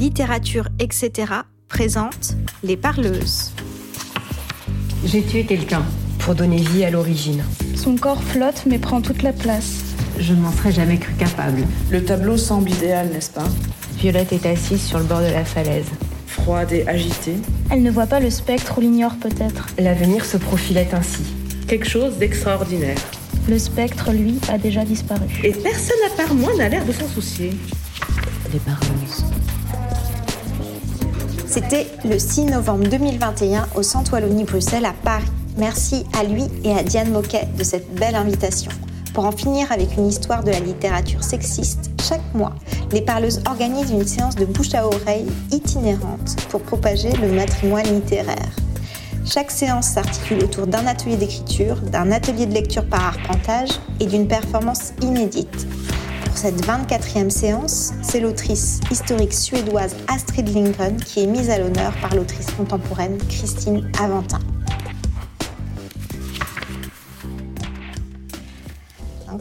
littérature, etc. présente Les Parleuses. J'ai tué quelqu'un pour donner vie à l'origine. Son corps flotte mais prend toute la place. Je ne m'en serais jamais cru capable. Le tableau semble idéal, n'est-ce pas? Violette est assise sur le bord de la falaise. Froide et agitée. Elle ne voit pas le spectre ou l'ignore peut-être. L'avenir se profilait ainsi. Quelque chose d'extraordinaire. Le spectre, lui, a déjà disparu. Et personne à part moi n'a l'air de s'en soucier. Les parleuses. C'était le 6 novembre 2021 au Centre Wallonie-Bruxelles à Paris. Merci à lui et à Diane Moquet de cette belle invitation. Pour en finir avec une histoire de la littérature sexiste, chaque mois, les parleuses organisent une séance de bouche à oreille itinérante pour propager le matrimoine littéraire. Chaque séance s'articule autour d'un atelier d'écriture, d'un atelier de lecture par arpentage et d'une performance inédite. Cette 24e séance, c'est l'autrice historique suédoise Astrid Lindgren qui est mise à l'honneur par l'autrice contemporaine Christine Aventin.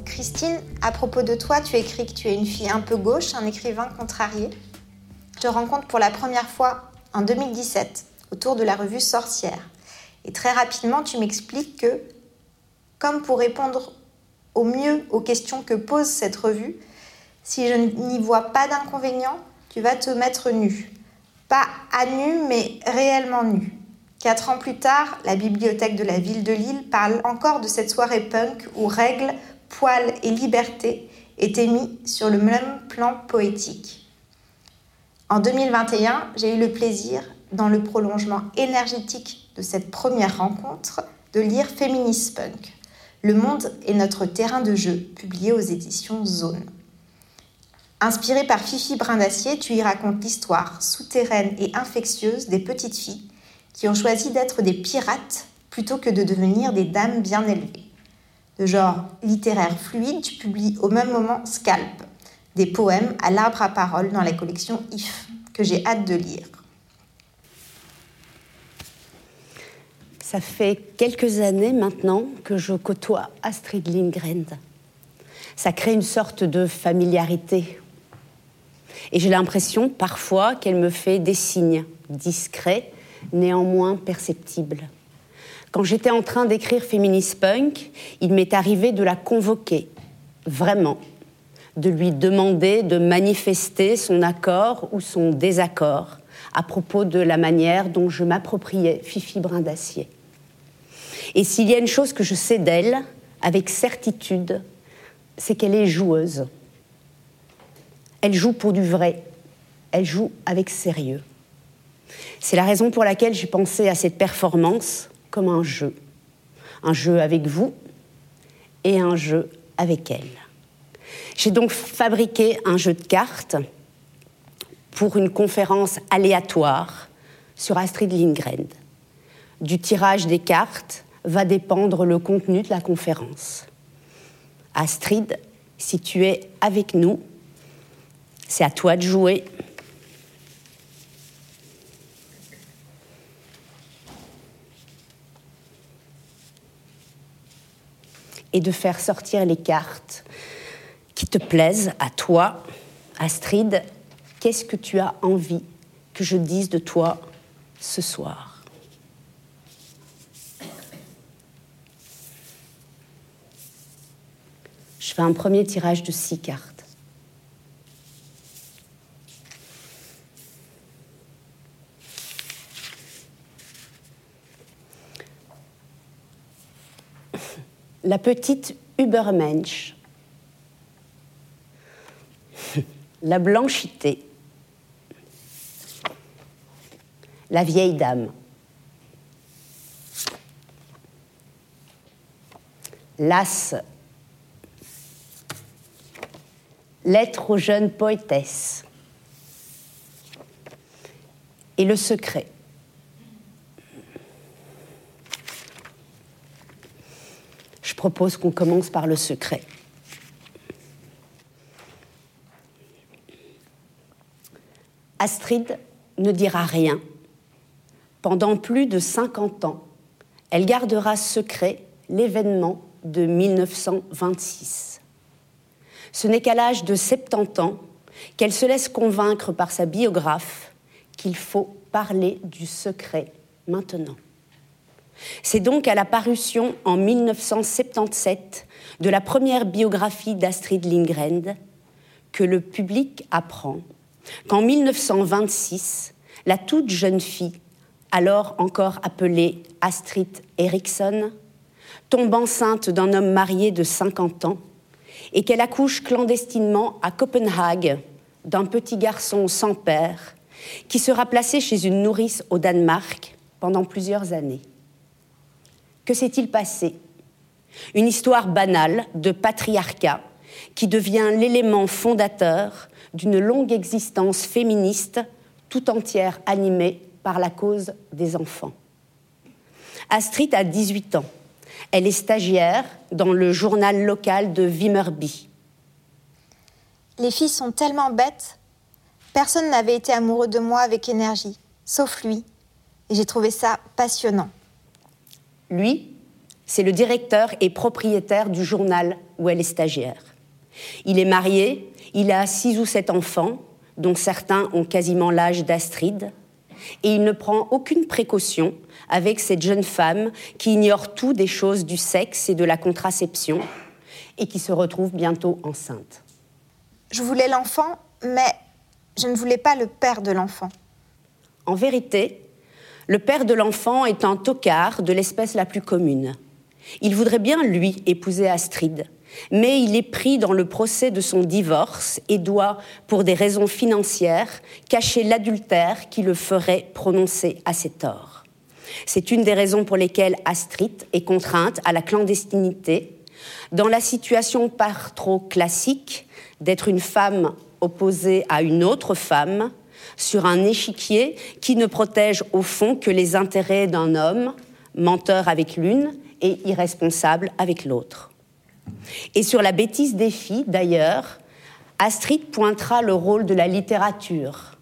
Christine, à propos de toi, tu écris que tu es une fille un peu gauche, un écrivain contrarié. Je te rencontre pour la première fois en 2017 autour de la revue Sorcière. Et très rapidement, tu m'expliques que, comme pour répondre au mieux aux questions que pose cette revue, si je n'y vois pas d'inconvénient, tu vas te mettre nu. Pas à nu, mais réellement nu. Quatre ans plus tard, la bibliothèque de la ville de Lille parle encore de cette soirée punk où règles, poils et liberté étaient mis sur le même plan poétique. En 2021, j'ai eu le plaisir, dans le prolongement énergétique de cette première rencontre, de lire Féminist Punk. Le monde est notre terrain de jeu, publié aux éditions Zone. Inspiré par Fifi Brin d'Acier, tu y racontes l'histoire souterraine et infectieuse des petites filles qui ont choisi d'être des pirates plutôt que de devenir des dames bien élevées. De genre littéraire fluide, tu publies au même moment Scalp, des poèmes à l'arbre à parole dans la collection If, que j'ai hâte de lire. Ça fait quelques années maintenant que je côtoie Astrid Lindgren. Ça crée une sorte de familiarité. Et j'ai l'impression parfois qu'elle me fait des signes discrets, néanmoins perceptibles. Quand j'étais en train d'écrire Feminist Punk, il m'est arrivé de la convoquer, vraiment, de lui demander de manifester son accord ou son désaccord à propos de la manière dont je m'appropriais Fifi Brin d'Acier. Et s'il y a une chose que je sais d'elle, avec certitude, c'est qu'elle est joueuse. Elle joue pour du vrai. Elle joue avec sérieux. C'est la raison pour laquelle j'ai pensé à cette performance comme un jeu. Un jeu avec vous et un jeu avec elle. J'ai donc fabriqué un jeu de cartes pour une conférence aléatoire sur Astrid Lindgren. Du tirage des cartes va dépendre le contenu de la conférence. Astrid, si tu es avec nous, c'est à toi de jouer. Et de faire sortir les cartes qui te plaisent à toi. Astrid, qu'est-ce que tu as envie que je dise de toi ce soir? Je fais un premier tirage de six cartes. La petite Übermensch, la blanchité, la vieille dame, l'as Lettre aux jeunes poétesses. Et le secret. Propose qu'on commence par le secret. Astrid ne dira rien. Pendant plus de 50 ans, elle gardera secret l'événement de 1926. Ce n'est qu'à l'âge de 70 ans qu'elle se laisse convaincre par sa biographe qu'il faut parler du secret maintenant. C'est donc à la parution en 1977 de la première biographie d'Astrid Lindgren que le public apprend qu'en 1926, la toute jeune fille, alors encore appelée Astrid Eriksson, tombe enceinte d'un homme marié de 50 ans et qu'elle accouche clandestinement à Copenhague d'un petit garçon sans père qui sera placé chez une nourrice au Danemark pendant plusieurs années. Que s'est-il passé? Une histoire banale de patriarcat qui devient l'élément fondateur d'une longue existence féministe tout entière animée par la cause des enfants. Astrid a 18 ans. Elle est stagiaire dans le journal local de Vimmerby. Les filles sont tellement bêtes. Personne n'avait été amoureux de moi avec énergie, sauf lui. Et j'ai trouvé ça passionnant. Lui, c'est le directeur et propriétaire du journal où elle est stagiaire. Il est marié, il a six ou sept enfants, dont certains ont quasiment l'âge d'Astrid, et il ne prend aucune précaution avec cette jeune femme qui ignore tout des choses du sexe et de la contraception et qui se retrouve bientôt enceinte. Je voulais l'enfant, mais je ne voulais pas le père de l'enfant. En vérité, le père de l'enfant est un tocard de l'espèce la plus commune. Il voudrait bien, lui, épouser Astrid, mais il est pris dans le procès de son divorce et doit, pour des raisons financières, cacher l'adultère qui le ferait prononcer à ses torts. C'est une des raisons pour lesquelles Astrid est contrainte à la clandestinité, dans la situation par trop classique d'être une femme opposée à une autre femme, sur un échiquier qui ne protège au fond que les intérêts d'un homme, menteur avec l'une et irresponsable avec l'autre. Et sur la bêtise des filles, d'ailleurs, Astrid pointera le rôle de la littérature.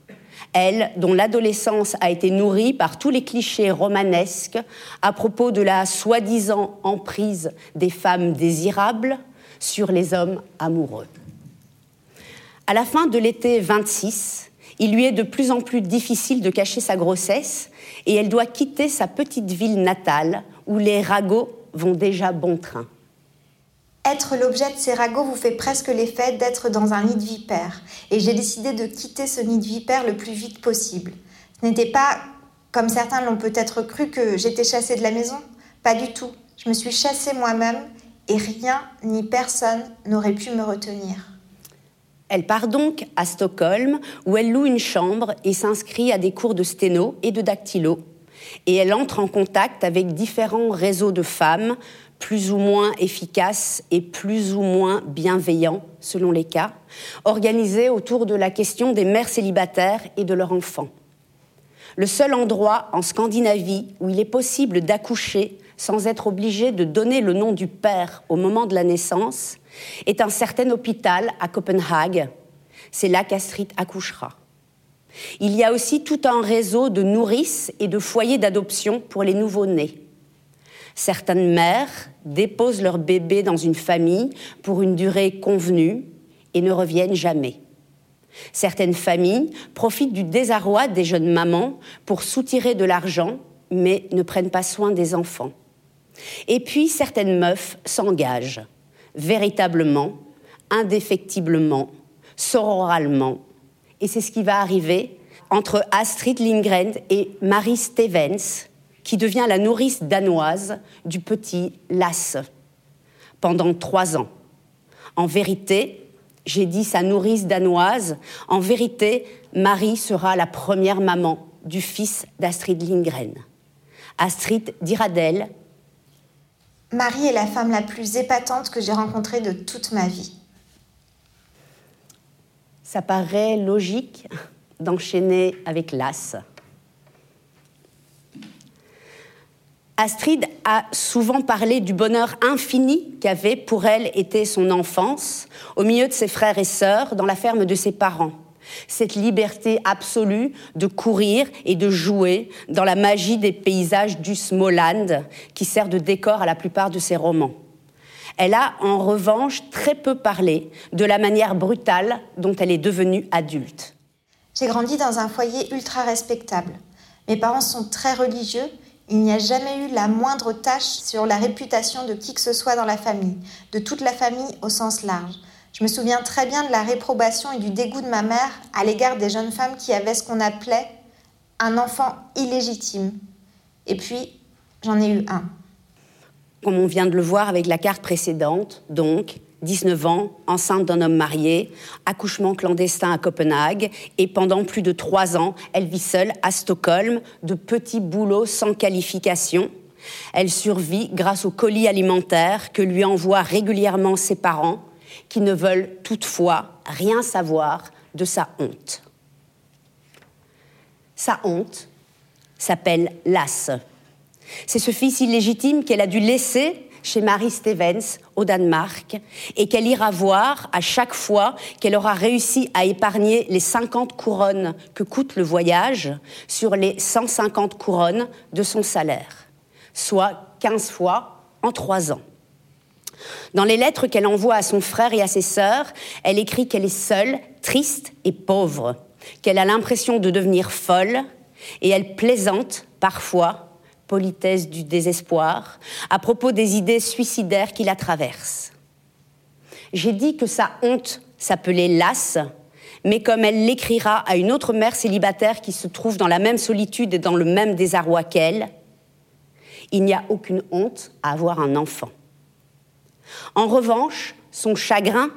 Elle, dont l'adolescence a été nourrie par tous les clichés romanesques à propos de la soi-disant emprise des femmes désirables sur les hommes amoureux. À la fin de l'été 26, il lui est de plus en plus difficile de cacher sa grossesse et elle doit quitter sa petite ville natale où les ragots vont déjà bon train. Être l'objet de ces ragots vous fait presque l'effet d'être dans un nid de vipère. Et j'ai décidé de quitter ce nid de vipère le plus vite possible. Ce n'était pas, comme certains l'ont peut-être cru, que j'étais chassée de la maison. Pas du tout. Je me suis chassée moi-même et rien ni personne n'aurait pu me retenir. Elle part donc à Stockholm où elle loue une chambre et s'inscrit à des cours de sténo et de dactylo. Et elle entre en contact avec différents réseaux de femmes, plus ou moins efficaces et plus ou moins bienveillants, selon les cas, organisés autour de la question des mères célibataires et de leurs enfants. Le seul endroit en Scandinavie où il est possible d'accoucher sans être obligé de donner le nom du père au moment de la naissance est un certain hôpital à Copenhague. C'est là qu'Astrid accouchera. Il y a aussi tout un réseau de nourrices et de foyers d'adoption pour les nouveau-nés. Certaines mères déposent leur bébé dans une famille pour une durée convenue et ne reviennent jamais. Certaines familles profitent du désarroi des jeunes mamans pour soutirer de l'argent, mais ne prennent pas soin des enfants. Et puis certaines meufs s'engagent véritablement, indéfectiblement, sororalement. Et c'est ce qui va arriver entre Astrid Lindgren et Marie Stevens, qui devient la nourrice danoise du petit Lasse pendant trois ans. En vérité, j'ai dit sa nourrice danoise, en vérité, Marie sera la première maman du fils d'Astrid Lindgren. Astrid dira d'elle Marie est la femme la plus épatante que j'ai rencontrée de toute ma vie. Ça paraît logique d'enchaîner avec l'as. Astrid a souvent parlé du bonheur infini qu'avait pour elle été son enfance, au milieu de ses frères et sœurs, dans la ferme de ses parents. Cette liberté absolue de courir et de jouer dans la magie des paysages du Smoland, qui sert de décor à la plupart de ses romans. Elle a en revanche très peu parlé de la manière brutale dont elle est devenue adulte. J'ai grandi dans un foyer ultra respectable. Mes parents sont très religieux. Il n'y a jamais eu la moindre tâche sur la réputation de qui que ce soit dans la famille, de toute la famille au sens large. Je me souviens très bien de la réprobation et du dégoût de ma mère à l'égard des jeunes femmes qui avaient ce qu'on appelait un enfant illégitime. Et puis, j'en ai eu un comme on vient de le voir avec la carte précédente, donc 19 ans, enceinte d'un homme marié, accouchement clandestin à Copenhague, et pendant plus de trois ans, elle vit seule à Stockholm, de petits boulots sans qualification. Elle survit grâce aux colis alimentaires que lui envoient régulièrement ses parents, qui ne veulent toutefois rien savoir de sa honte. Sa honte s'appelle Lasse. C'est ce fils illégitime qu'elle a dû laisser chez Marie Stevens au Danemark et qu'elle ira voir à chaque fois qu'elle aura réussi à épargner les 50 couronnes que coûte le voyage sur les 150 couronnes de son salaire, soit 15 fois en trois ans. Dans les lettres qu'elle envoie à son frère et à ses sœurs, elle écrit qu'elle est seule, triste et pauvre, qu'elle a l'impression de devenir folle, et elle plaisante parfois politesse du désespoir, à propos des idées suicidaires qui la traversent. J'ai dit que sa honte s'appelait lasse, mais comme elle l'écrira à une autre mère célibataire qui se trouve dans la même solitude et dans le même désarroi qu'elle, il n'y a aucune honte à avoir un enfant. En revanche, son chagrin,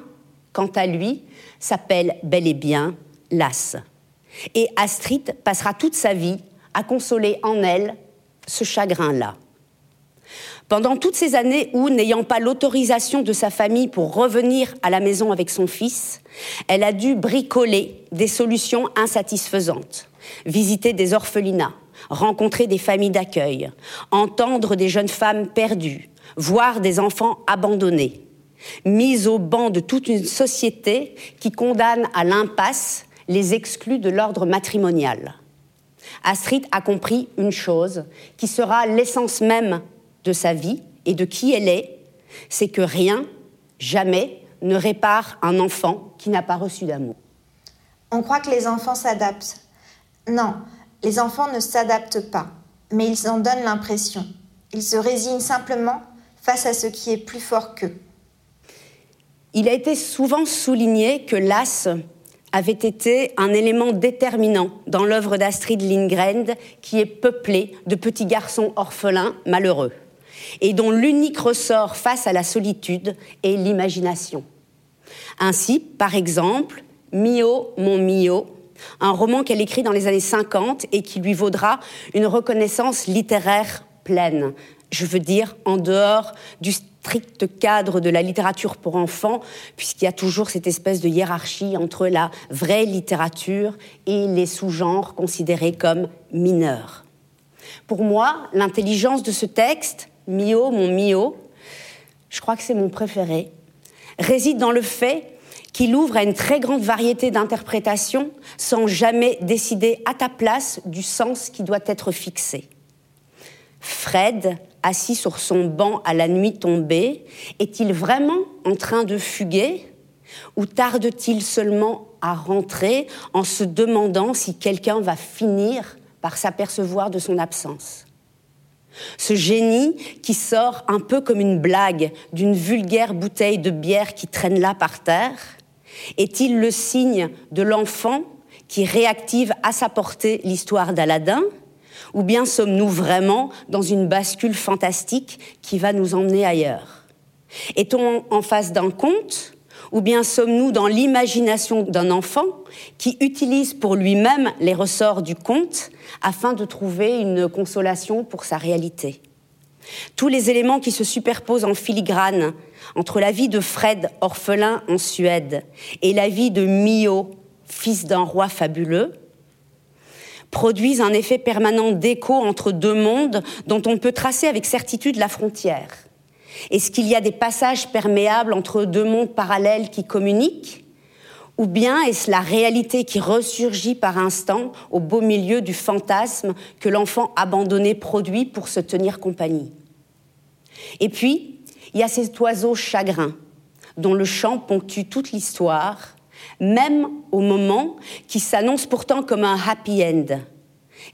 quant à lui, s'appelle bel et bien lasse. Et Astrid passera toute sa vie à consoler en elle ce chagrin-là. Pendant toutes ces années où, n'ayant pas l'autorisation de sa famille pour revenir à la maison avec son fils, elle a dû bricoler des solutions insatisfaisantes, visiter des orphelinats, rencontrer des familles d'accueil, entendre des jeunes femmes perdues, voir des enfants abandonnés, mise au banc de toute une société qui condamne à l'impasse les exclus de l'ordre matrimonial. Astrid a compris une chose qui sera l'essence même de sa vie et de qui elle est, c'est que rien, jamais, ne répare un enfant qui n'a pas reçu d'amour. On croit que les enfants s'adaptent. Non, les enfants ne s'adaptent pas, mais ils en donnent l'impression. Ils se résignent simplement face à ce qui est plus fort qu'eux. Il a été souvent souligné que l'as avait été un élément déterminant dans l'œuvre d'Astrid Lindgren, qui est peuplée de petits garçons orphelins malheureux, et dont l'unique ressort face à la solitude est l'imagination. Ainsi, par exemple, Mio, mon Mio, un roman qu'elle écrit dans les années 50 et qui lui vaudra une reconnaissance littéraire pleine, je veux dire en dehors du strict cadre de la littérature pour enfants, puisqu'il y a toujours cette espèce de hiérarchie entre la vraie littérature et les sous-genres considérés comme mineurs. Pour moi, l'intelligence de ce texte, Mio, mon Mio, je crois que c'est mon préféré, réside dans le fait qu'il ouvre à une très grande variété d'interprétations sans jamais décider à ta place du sens qui doit être fixé. Fred assis sur son banc à la nuit tombée, est-il vraiment en train de fuguer ou tarde-t-il seulement à rentrer en se demandant si quelqu'un va finir par s'apercevoir de son absence? Ce génie qui sort un peu comme une blague d'une vulgaire bouteille de bière qui traîne là par terre Est-il le signe de l'enfant qui réactive à sa portée l'histoire d'Aladin? Ou bien sommes-nous vraiment dans une bascule fantastique qui va nous emmener ailleurs? Est-on en face d'un conte? Ou bien sommes-nous dans l'imagination d'un enfant qui utilise pour lui-même les ressorts du conte afin de trouver une consolation pour sa réalité? Tous les éléments qui se superposent en filigrane entre la vie de Fred, orphelin en Suède, et la vie de Mio, fils d'un roi fabuleux, produisent un effet permanent d'écho entre deux mondes dont on peut tracer avec certitude la frontière. Est-ce qu'il y a des passages perméables entre deux mondes parallèles qui communiquent? Ou bien est-ce la réalité qui ressurgit par instant au beau milieu du fantasme que l'enfant abandonné produit pour se tenir compagnie? Et puis, il y a cet oiseau chagrin, dont le chant ponctue toute l'histoire, même au moment qui s'annonce pourtant comme un happy end.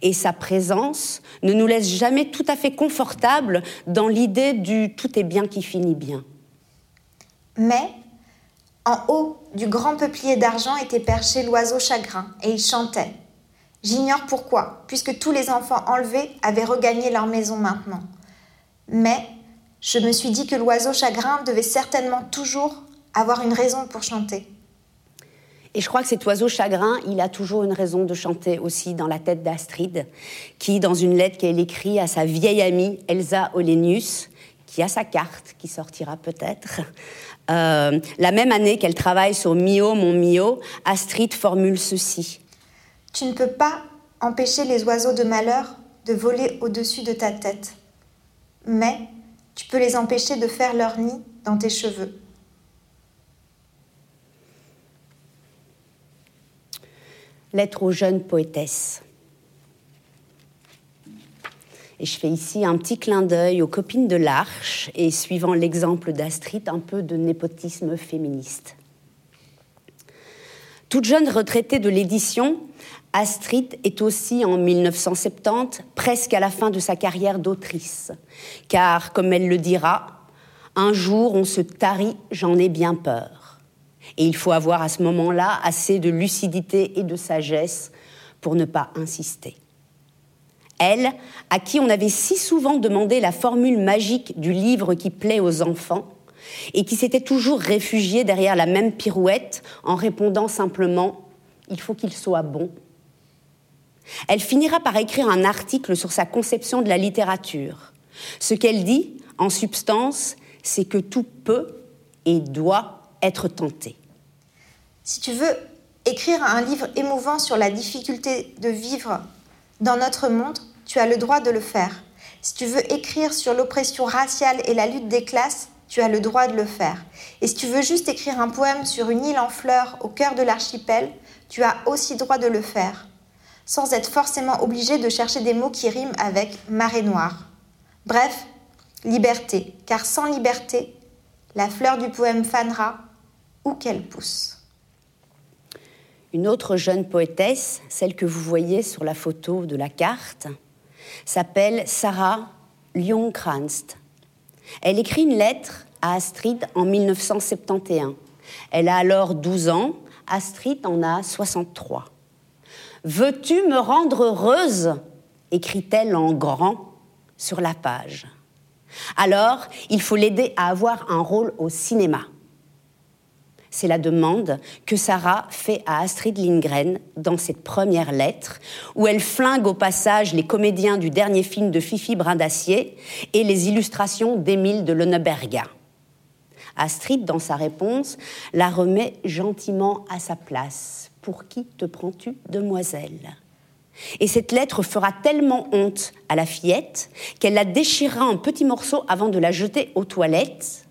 Et sa présence ne nous laisse jamais tout à fait confortables dans l'idée du tout est bien qui finit bien. Mais en haut du grand peuplier d'argent était perché l'oiseau chagrin, et il chantait. J'ignore pourquoi, puisque tous les enfants enlevés avaient regagné leur maison maintenant. Mais je me suis dit que l'oiseau chagrin devait certainement toujours avoir une raison pour chanter. Et je crois que cet oiseau chagrin, il a toujours une raison de chanter aussi dans la tête d'Astrid, qui, dans une lettre qu'elle écrit à sa vieille amie Elsa Olenius, qui a sa carte, qui sortira peut-être, euh, la même année qu'elle travaille sur Mio, mon Mio, Astrid formule ceci. Tu ne peux pas empêcher les oiseaux de malheur de voler au-dessus de ta tête, mais tu peux les empêcher de faire leur nid dans tes cheveux. Lettre aux jeunes poétesses. Et je fais ici un petit clin d'œil aux copines de l'Arche et suivant l'exemple d'Astrid, un peu de népotisme féministe. Toute jeune retraitée de l'édition, Astrid est aussi en 1970 presque à la fin de sa carrière d'autrice. Car, comme elle le dira, un jour on se tarit, j'en ai bien peur. Et il faut avoir à ce moment-là assez de lucidité et de sagesse pour ne pas insister. Elle, à qui on avait si souvent demandé la formule magique du livre qui plaît aux enfants, et qui s'était toujours réfugiée derrière la même pirouette en répondant simplement ⁇ Il faut qu'il soit bon ⁇ Elle finira par écrire un article sur sa conception de la littérature. Ce qu'elle dit, en substance, c'est que tout peut et doit être tenté. Si tu veux écrire un livre émouvant sur la difficulté de vivre dans notre monde, tu as le droit de le faire. Si tu veux écrire sur l'oppression raciale et la lutte des classes, tu as le droit de le faire. Et si tu veux juste écrire un poème sur une île en fleurs au cœur de l'archipel, tu as aussi droit de le faire, sans être forcément obligé de chercher des mots qui riment avec marée noire. Bref, liberté, car sans liberté, la fleur du poème fanera qu'elle pousse. Une autre jeune poétesse, celle que vous voyez sur la photo de la carte, s'appelle Sarah Lyon-Kranst. Elle écrit une lettre à Astrid en 1971. Elle a alors 12 ans, Astrid en a 63. Veux-tu me rendre heureuse? écrit-elle en grand sur la page. Alors, il faut l'aider à avoir un rôle au cinéma. C'est la demande que Sarah fait à Astrid Lindgren dans cette première lettre, où elle flingue au passage les comédiens du dernier film de Fifi Brindacier et les illustrations d'Émile de Lonneberga. Astrid, dans sa réponse, la remet gentiment à sa place. Pour qui te prends-tu, demoiselle? Et cette lettre fera tellement honte à la fillette qu'elle la déchirera en petits morceaux avant de la jeter aux toilettes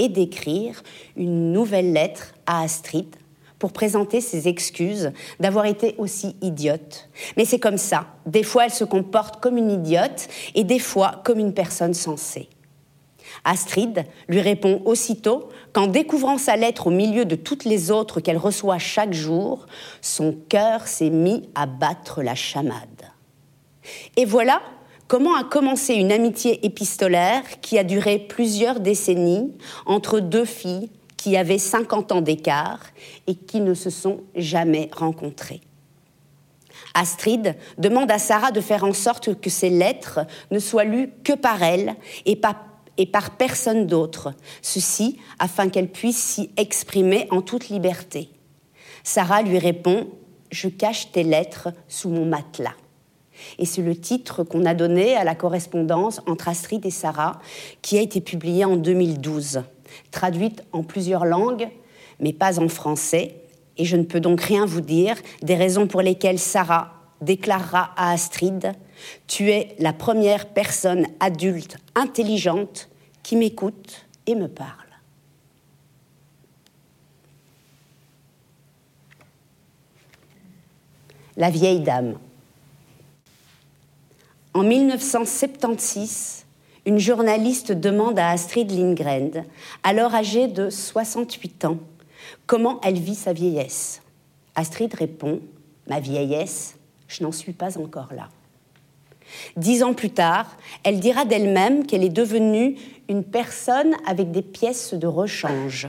et d'écrire une nouvelle lettre à Astrid pour présenter ses excuses d'avoir été aussi idiote. Mais c'est comme ça. Des fois, elle se comporte comme une idiote et des fois comme une personne sensée. Astrid lui répond aussitôt qu'en découvrant sa lettre au milieu de toutes les autres qu'elle reçoit chaque jour, son cœur s'est mis à battre la chamade. Et voilà comment a commencé une amitié épistolaire qui a duré plusieurs décennies entre deux filles qui avaient 50 ans d'écart et qui ne se sont jamais rencontrées? Astrid demande à Sarah de faire en sorte que ces lettres ne soient lues que par elle et par personne d'autre, ceci afin qu'elle puisse s'y exprimer en toute liberté. Sarah lui répond Je cache tes lettres sous mon matelas. Et c'est le titre qu'on a donné à la correspondance entre Astrid et Sarah, qui a été publiée en 2012, traduite en plusieurs langues, mais pas en français. Et je ne peux donc rien vous dire des raisons pour lesquelles Sarah déclarera à Astrid Tu es la première personne adulte intelligente qui m'écoute et me parle. La vieille dame. En 1976, une journaliste demande à Astrid Lindgren, alors âgée de 68 ans, comment elle vit sa vieillesse. Astrid répond Ma vieillesse, je n'en suis pas encore là. Dix ans plus tard, elle dira d'elle-même qu'elle est devenue une personne avec des pièces de rechange,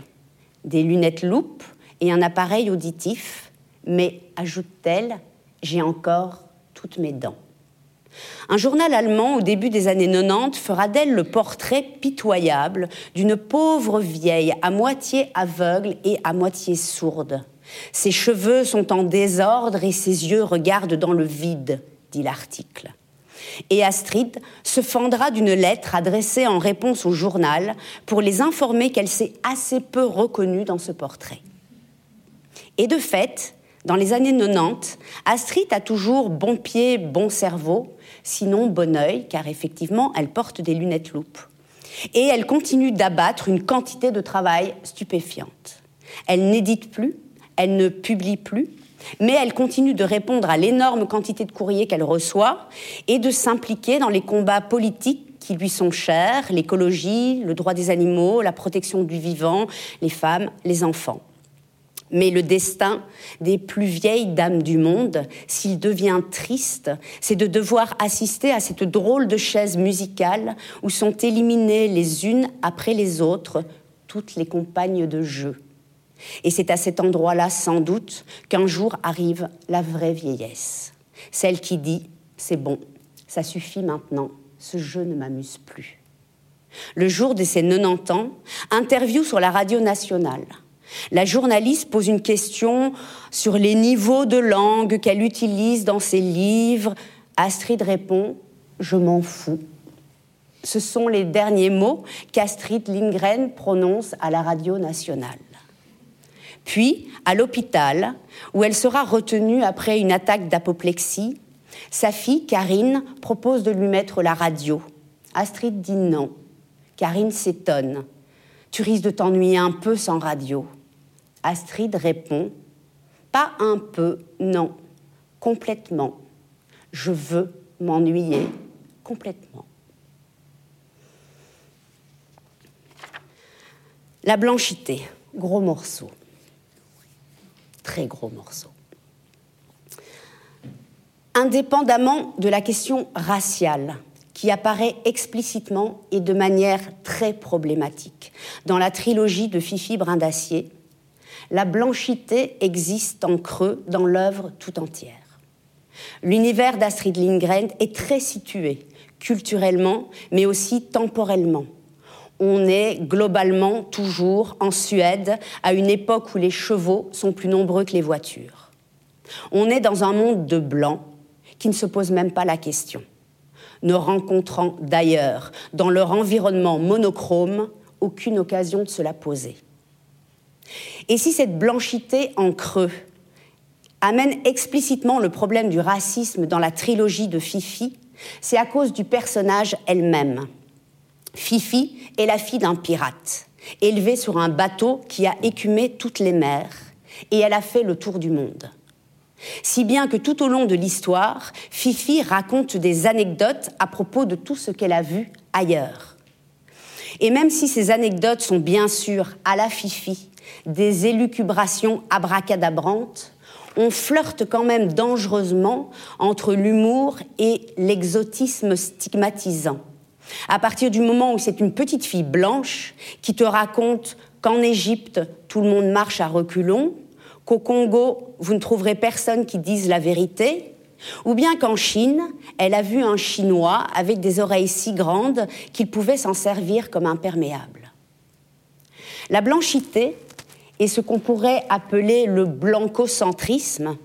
des lunettes loupe et un appareil auditif, mais, ajoute-t-elle, j'ai encore toutes mes dents. Un journal allemand au début des années 90 fera d'elle le portrait pitoyable d'une pauvre vieille à moitié aveugle et à moitié sourde. Ses cheveux sont en désordre et ses yeux regardent dans le vide, dit l'article. Et Astrid se fendra d'une lettre adressée en réponse au journal pour les informer qu'elle s'est assez peu reconnue dans ce portrait. Et de fait, dans les années 90, Astrid a toujours bon pied, bon cerveau, sinon bon œil, car effectivement, elle porte des lunettes loupes. Et elle continue d'abattre une quantité de travail stupéfiante. Elle n'édite plus, elle ne publie plus, mais elle continue de répondre à l'énorme quantité de courriers qu'elle reçoit et de s'impliquer dans les combats politiques qui lui sont chers, l'écologie, le droit des animaux, la protection du vivant, les femmes, les enfants. Mais le destin des plus vieilles dames du monde, s'il devient triste, c'est de devoir assister à cette drôle de chaise musicale où sont éliminées les unes après les autres toutes les compagnes de jeu. Et c'est à cet endroit-là, sans doute, qu'un jour arrive la vraie vieillesse. Celle qui dit C'est bon, ça suffit maintenant, ce jeu ne m'amuse plus. Le jour de ses 90 ans, interview sur la radio nationale. La journaliste pose une question sur les niveaux de langue qu'elle utilise dans ses livres. Astrid répond Je m'en fous. Ce sont les derniers mots qu'Astrid Lindgren prononce à la radio nationale. Puis, à l'hôpital, où elle sera retenue après une attaque d'apoplexie, sa fille, Karine, propose de lui mettre la radio. Astrid dit non. Karine s'étonne. Tu risques de t'ennuyer un peu sans radio. Astrid répond Pas un peu, non, complètement. Je veux m'ennuyer complètement. La blanchité, gros morceau. Très gros morceau. Indépendamment de la question raciale, qui apparaît explicitement et de manière très problématique dans la trilogie de Fifi Brin d'Acier, la blanchité existe en creux dans l'œuvre tout entière. L'univers d'Astrid Lindgren est très situé, culturellement, mais aussi temporellement. On est globalement toujours en Suède, à une époque où les chevaux sont plus nombreux que les voitures. On est dans un monde de blancs qui ne se pose même pas la question, ne rencontrant d'ailleurs dans leur environnement monochrome aucune occasion de se la poser. Et si cette blanchité en creux amène explicitement le problème du racisme dans la trilogie de Fifi, c'est à cause du personnage elle-même. Fifi est la fille d'un pirate, élevée sur un bateau qui a écumé toutes les mers, et elle a fait le tour du monde. Si bien que tout au long de l'histoire, Fifi raconte des anecdotes à propos de tout ce qu'elle a vu ailleurs. Et même si ces anecdotes sont bien sûr à la Fifi des élucubrations abracadabrantes, on flirte quand même dangereusement entre l'humour et l'exotisme stigmatisant. À partir du moment où c'est une petite fille blanche qui te raconte qu'en Égypte, tout le monde marche à reculons, qu'au Congo, vous ne trouverez personne qui dise la vérité, ou bien qu'en Chine, elle a vu un Chinois avec des oreilles si grandes qu'il pouvait s'en servir comme imperméable. La blanchité et ce qu'on pourrait appeler le blancocentrisme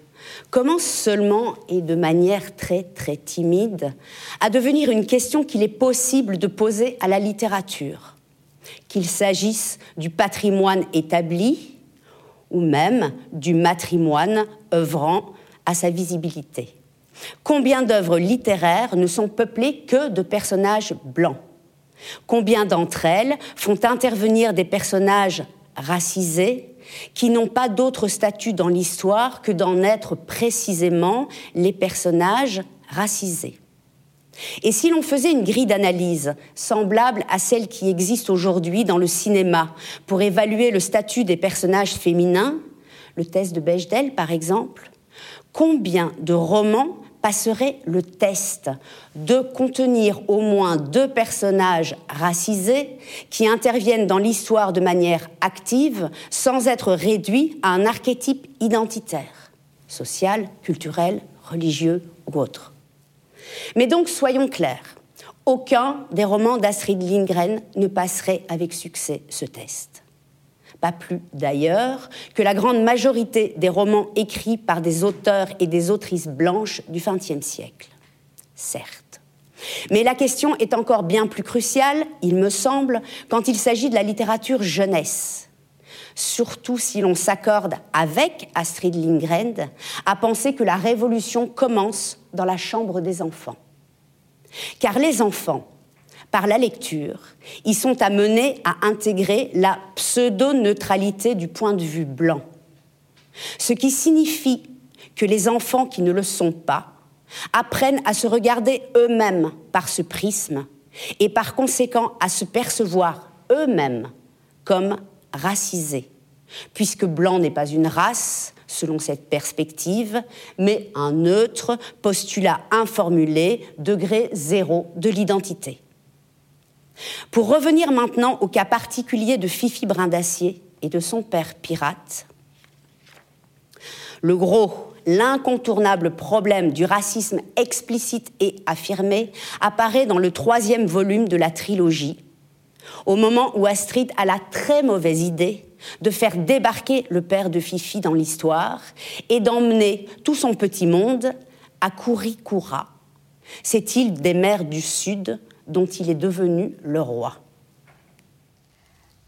commence seulement et de manière très très timide à devenir une question qu'il est possible de poser à la littérature, qu'il s'agisse du patrimoine établi ou même du matrimoine œuvrant à sa visibilité. Combien d'œuvres littéraires ne sont peuplées que de personnages blancs? Combien d'entre elles font intervenir des personnages racisés, qui n'ont pas d'autre statut dans l'histoire que d'en être précisément les personnages racisés. Et si l'on faisait une grille d'analyse semblable à celle qui existe aujourd'hui dans le cinéma pour évaluer le statut des personnages féminins, le test de Bechdel par exemple, combien de romans passeraient le test de contenir au moins deux personnages racisés qui interviennent dans l'histoire de manière active sans être réduits à un archétype identitaire, social, culturel, religieux ou autre. Mais donc soyons clairs, aucun des romans d'Astrid Lindgren ne passerait avec succès ce test. Plus d'ailleurs que la grande majorité des romans écrits par des auteurs et des autrices blanches du XXe siècle. Certes. Mais la question est encore bien plus cruciale, il me semble, quand il s'agit de la littérature jeunesse. Surtout si l'on s'accorde avec Astrid Lindgren à penser que la révolution commence dans la chambre des enfants. Car les enfants, par la lecture, ils sont amenés à intégrer la pseudo-neutralité du point de vue blanc. Ce qui signifie que les enfants qui ne le sont pas apprennent à se regarder eux-mêmes par ce prisme et par conséquent à se percevoir eux-mêmes comme racisés, puisque blanc n'est pas une race, selon cette perspective, mais un neutre postulat informulé, degré zéro de l'identité. Pour revenir maintenant au cas particulier de Fifi Brindacier et de son père pirate, le gros, l'incontournable problème du racisme explicite et affirmé apparaît dans le troisième volume de la trilogie, au moment où Astrid a la très mauvaise idée de faire débarquer le père de Fifi dans l'histoire et d'emmener tout son petit monde à Kurikura, cette île des mers du Sud dont il est devenu le roi.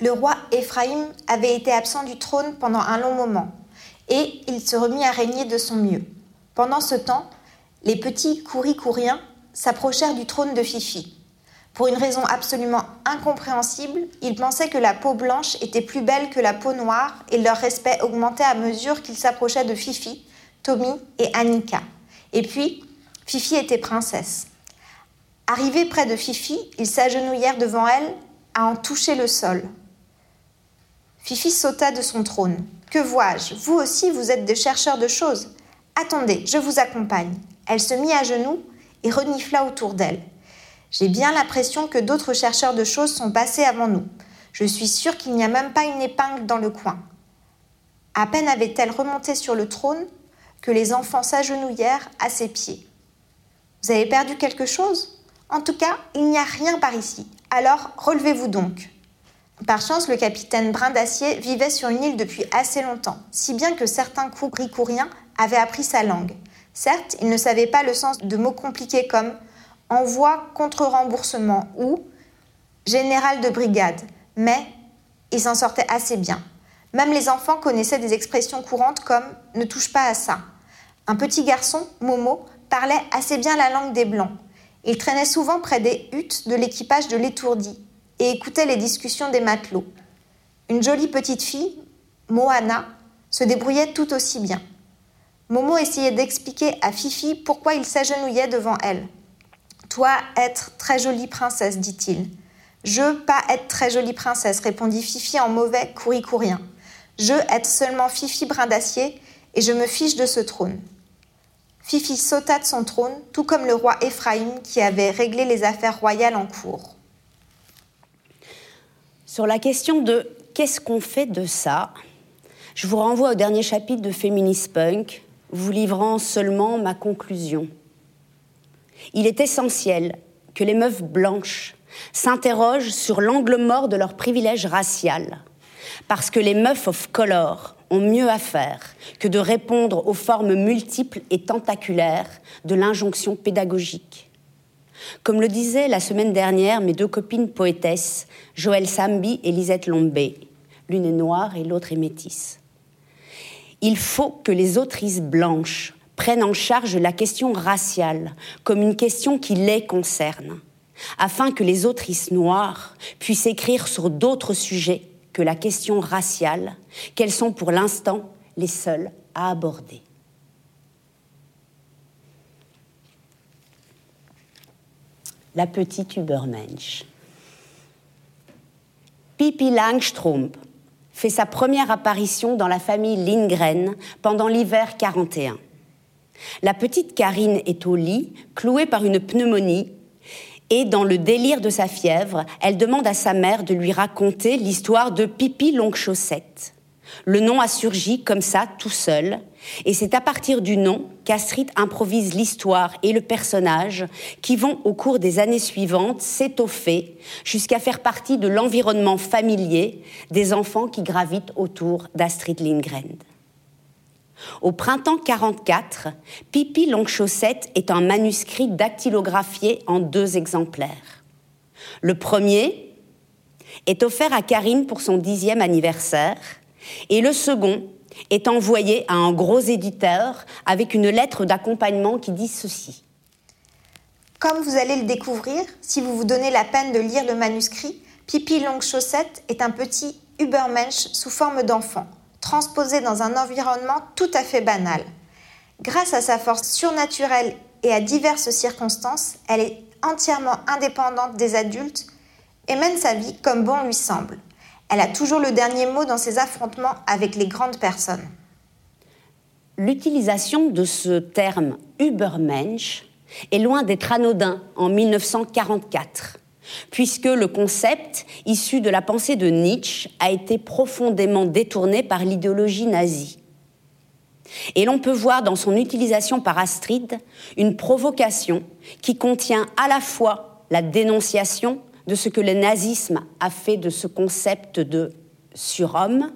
Le roi Éphraïm avait été absent du trône pendant un long moment, et il se remit à régner de son mieux. Pendant ce temps, les petits couricouriens s'approchèrent du trône de Fifi. Pour une raison absolument incompréhensible, ils pensaient que la peau blanche était plus belle que la peau noire et leur respect augmentait à mesure qu'ils s'approchaient de Fifi, Tommy et Annika. Et puis, Fifi était princesse. Arrivés près de Fifi, ils s'agenouillèrent devant elle à en toucher le sol. Fifi sauta de son trône. Que vois-je? Vous aussi, vous êtes des chercheurs de choses. Attendez, je vous accompagne. Elle se mit à genoux et renifla autour d'elle. J'ai bien l'impression que d'autres chercheurs de choses sont passés avant nous. Je suis sûre qu'il n'y a même pas une épingle dans le coin. À peine avait-elle remonté sur le trône que les enfants s'agenouillèrent à ses pieds. Vous avez perdu quelque chose? En tout cas, il n'y a rien par ici. Alors, relevez-vous donc. Par chance, le capitaine Brin d'Acier vivait sur une île depuis assez longtemps, si bien que certains couricouriens avaient appris sa langue. Certes, il ne savait pas le sens de mots compliqués comme envoi contre remboursement ou général de brigade, mais il s'en sortait assez bien. Même les enfants connaissaient des expressions courantes comme ne touche pas à ça. Un petit garçon, Momo, parlait assez bien la langue des Blancs. Il traînait souvent près des huttes de l'équipage de l'étourdi et écoutait les discussions des matelots. Une jolie petite fille, Moana, se débrouillait tout aussi bien. Momo essayait d'expliquer à Fifi pourquoi il s'agenouillait devant elle. Toi, être très jolie princesse, dit-il. Je, pas être très jolie princesse, répondit Fifi en mauvais couricourien. Je, être seulement Fifi brin d'acier, et je me fiche de ce trône. Fifi sauta de son trône, tout comme le roi Éphraïm qui avait réglé les affaires royales en cours. Sur la question de qu'est-ce qu'on fait de ça, je vous renvoie au dernier chapitre de Feminist Punk, vous livrant seulement ma conclusion. Il est essentiel que les meufs blanches s'interrogent sur l'angle mort de leur privilège racial, parce que les meufs of color ont mieux à faire que de répondre aux formes multiples et tentaculaires de l'injonction pédagogique. Comme le disaient la semaine dernière mes deux copines poétesses, Joëlle Sambi et Lisette Lombé, l'une est noire et l'autre est métisse. Il faut que les autrices blanches prennent en charge la question raciale comme une question qui les concerne, afin que les autrices noires puissent écrire sur d'autres sujets que la question raciale, qu'elles sont pour l'instant les seules à aborder. la petite Übermensch. Pippi Langstrumpf fait sa première apparition dans la famille Lindgren pendant l'hiver 41. La petite Karine est au lit, clouée par une pneumonie, et dans le délire de sa fièvre, elle demande à sa mère de lui raconter l'histoire de Pipi Longue Chaussette. Le nom a surgi comme ça, tout seul, et c'est à partir du nom qu'Astrid improvise l'histoire et le personnage qui vont, au cours des années suivantes, s'étoffer jusqu'à faire partie de l'environnement familier des enfants qui gravitent autour d'Astrid Lindgren. Au printemps 44, Pipi Longchaussette est un manuscrit dactylographié en deux exemplaires. Le premier est offert à Karine pour son dixième anniversaire et le second est envoyé à un gros éditeur avec une lettre d'accompagnement qui dit ceci. Comme vous allez le découvrir, si vous vous donnez la peine de lire le manuscrit, Pipi Longchaussette est un petit Übermensch sous forme d'enfant transposée dans un environnement tout à fait banal. Grâce à sa force surnaturelle et à diverses circonstances, elle est entièrement indépendante des adultes et mène sa vie comme bon lui semble. Elle a toujours le dernier mot dans ses affrontements avec les grandes personnes. L'utilisation de ce terme Übermensch est loin d'être anodin en 1944 puisque le concept, issu de la pensée de Nietzsche, a été profondément détourné par l'idéologie nazie. Et l'on peut voir dans son utilisation par Astrid une provocation qui contient à la fois la dénonciation de ce que le nazisme a fait de ce concept de surhomme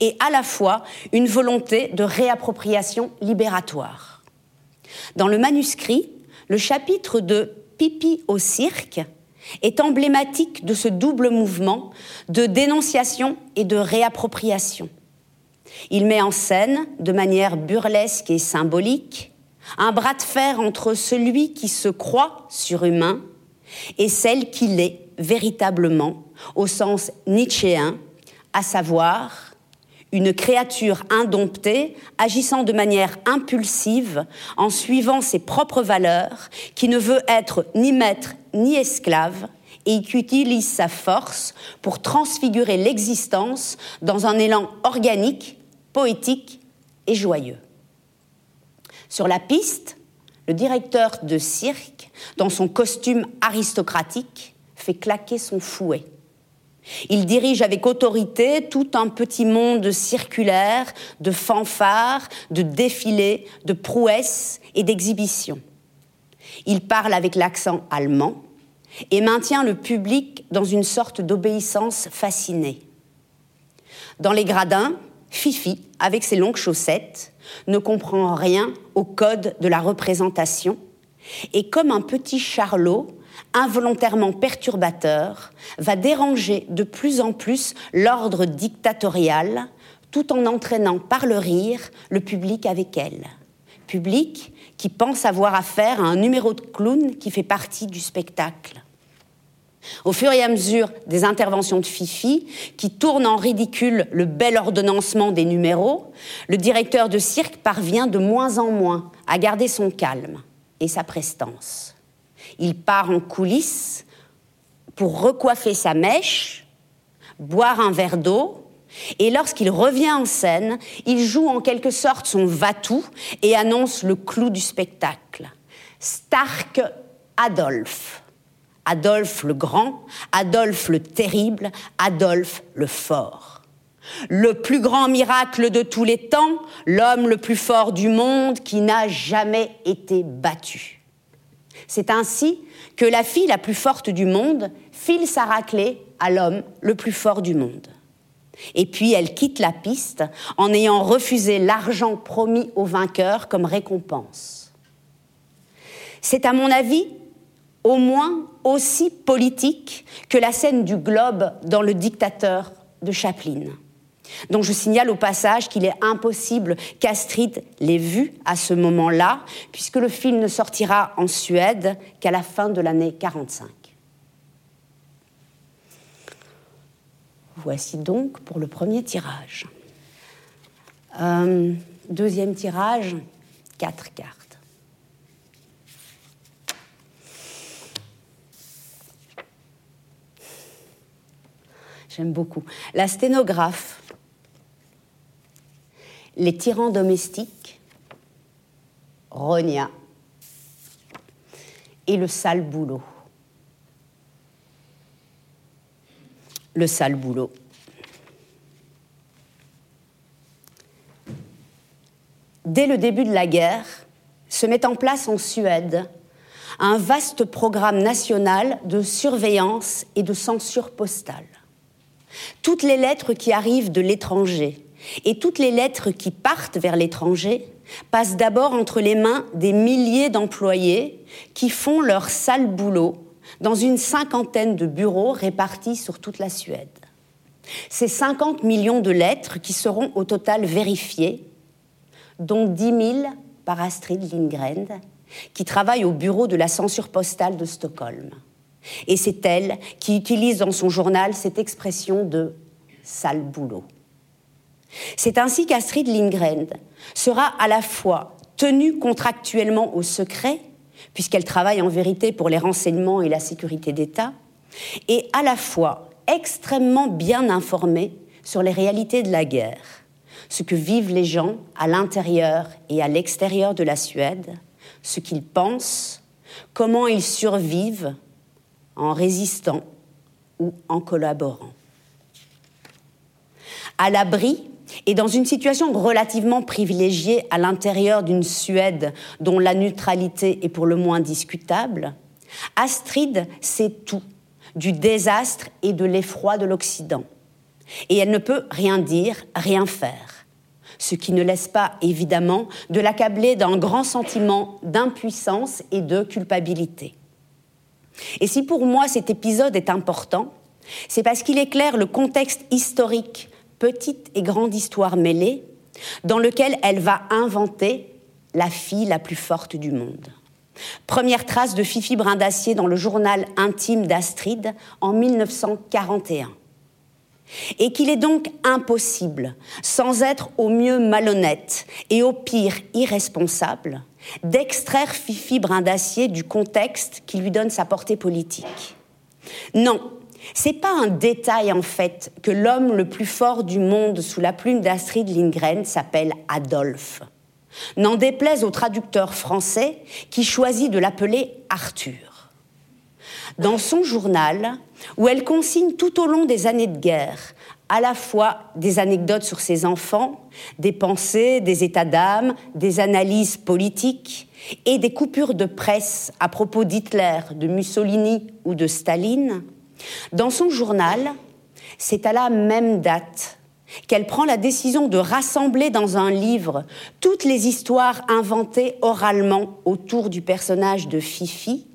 et à la fois une volonté de réappropriation libératoire. Dans le manuscrit, le chapitre de Pipi au cirque est emblématique de ce double mouvement de dénonciation et de réappropriation. Il met en scène, de manière burlesque et symbolique, un bras de fer entre celui qui se croit surhumain et celle qu'il est véritablement, au sens nietzschéen, à savoir une créature indomptée, agissant de manière impulsive, en suivant ses propres valeurs, qui ne veut être ni maître ni esclave, et qui utilise sa force pour transfigurer l'existence dans un élan organique, poétique et joyeux. Sur la piste, le directeur de cirque, dans son costume aristocratique, fait claquer son fouet. Il dirige avec autorité tout un petit monde circulaire de fanfares, de défilés, de prouesses et d'exhibitions. Il parle avec l'accent allemand et maintient le public dans une sorte d'obéissance fascinée. Dans les gradins, Fifi, avec ses longues chaussettes, ne comprend rien au code de la représentation et comme un petit charlot, involontairement perturbateur, va déranger de plus en plus l'ordre dictatorial, tout en entraînant par le rire le public avec elle. Public qui pense avoir affaire à un numéro de clown qui fait partie du spectacle. Au fur et à mesure des interventions de Fifi, qui tournent en ridicule le bel ordonnancement des numéros, le directeur de cirque parvient de moins en moins à garder son calme et sa prestance. Il part en coulisses pour recoiffer sa mèche, boire un verre d'eau, et lorsqu'il revient en scène, il joue en quelque sorte son va-tout et annonce le clou du spectacle. Stark Adolphe. Adolphe le grand, Adolphe le terrible, Adolphe le fort. Le plus grand miracle de tous les temps, l'homme le plus fort du monde qui n'a jamais été battu. C'est ainsi que la fille la plus forte du monde file sa raclée à l'homme le plus fort du monde. Et puis elle quitte la piste en ayant refusé l'argent promis au vainqueur comme récompense. C'est à mon avis au moins aussi politique que la scène du globe dans Le dictateur de Chaplin dont je signale au passage qu'il est impossible qu'Astrid l'ait vu à ce moment-là, puisque le film ne sortira en Suède qu'à la fin de l'année 45. Voici donc pour le premier tirage. Euh, deuxième tirage, quatre cartes. J'aime beaucoup. La sténographe, les tyrans domestiques, Ronia et le sale boulot. Le sale boulot. Dès le début de la guerre, se met en place en Suède un vaste programme national de surveillance et de censure postale. Toutes les lettres qui arrivent de l'étranger et toutes les lettres qui partent vers l'étranger passent d'abord entre les mains des milliers d'employés qui font leur sale boulot dans une cinquantaine de bureaux répartis sur toute la Suède. Ces 50 millions de lettres qui seront au total vérifiées, dont 10 000 par Astrid Lindgren, qui travaille au bureau de la censure postale de Stockholm. Et c'est elle qui utilise dans son journal cette expression de sale boulot. C'est ainsi qu'Astrid Lindgren sera à la fois tenue contractuellement au secret, puisqu'elle travaille en vérité pour les renseignements et la sécurité d'État, et à la fois extrêmement bien informée sur les réalités de la guerre, ce que vivent les gens à l'intérieur et à l'extérieur de la Suède, ce qu'ils pensent, comment ils survivent en résistant ou en collaborant. À l'abri et dans une situation relativement privilégiée à l'intérieur d'une Suède dont la neutralité est pour le moins discutable, Astrid sait tout du désastre et de l'effroi de l'Occident. Et elle ne peut rien dire, rien faire. Ce qui ne laisse pas, évidemment, de l'accabler d'un grand sentiment d'impuissance et de culpabilité. Et si pour moi cet épisode est important, c'est parce qu'il éclaire le contexte historique petite et grande histoire mêlée, dans lequel elle va inventer la fille la plus forte du monde. Première trace de Fifi Brin d'Acier dans le journal intime d'Astrid en 1941. Et qu'il est donc impossible, sans être au mieux malhonnête et au pire irresponsable, d'extraire Fifi Brin d'Acier du contexte qui lui donne sa portée politique. Non, c'est pas un détail en fait que l'homme le plus fort du monde sous la plume d'Astrid Lindgren s'appelle Adolphe. N'en déplaise au traducteur français qui choisit de l'appeler Arthur. Dans son journal, où elle consigne tout au long des années de guerre à la fois des anecdotes sur ses enfants, des pensées, des états d'âme, des analyses politiques et des coupures de presse à propos d'Hitler, de Mussolini ou de Staline, dans son journal, c'est à la même date qu'elle prend la décision de rassembler dans un livre toutes les histoires inventées oralement autour du personnage de Fifi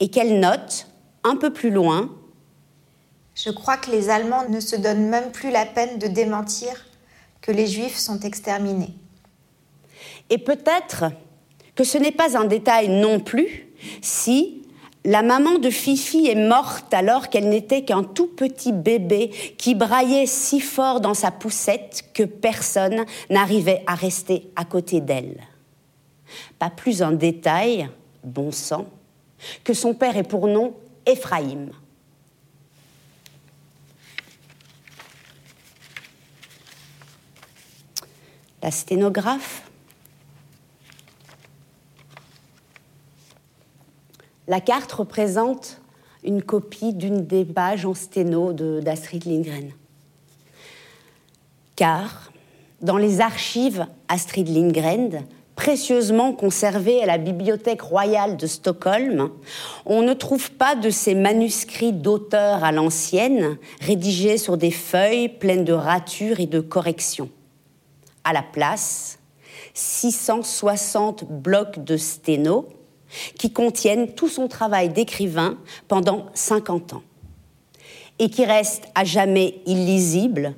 et qu'elle note, un peu plus loin, Je crois que les Allemands ne se donnent même plus la peine de démentir que les Juifs sont exterminés. Et peut-être que ce n'est pas un détail non plus si la maman de Fifi est morte alors qu'elle n'était qu'un tout petit bébé qui braillait si fort dans sa poussette que personne n'arrivait à rester à côté d'elle. Pas plus un détail, bon sang, que son père est pour nom Éphraïm. La sténographe La carte représente une copie d'une des pages en sténo d'Astrid Lindgren. Car dans les archives Astrid Lindgren, précieusement conservées à la Bibliothèque royale de Stockholm, on ne trouve pas de ces manuscrits d'auteurs à l'ancienne, rédigés sur des feuilles pleines de ratures et de corrections. À la place, 660 blocs de sténo, qui contiennent tout son travail d'écrivain pendant 50 ans et qui restent à jamais illisibles,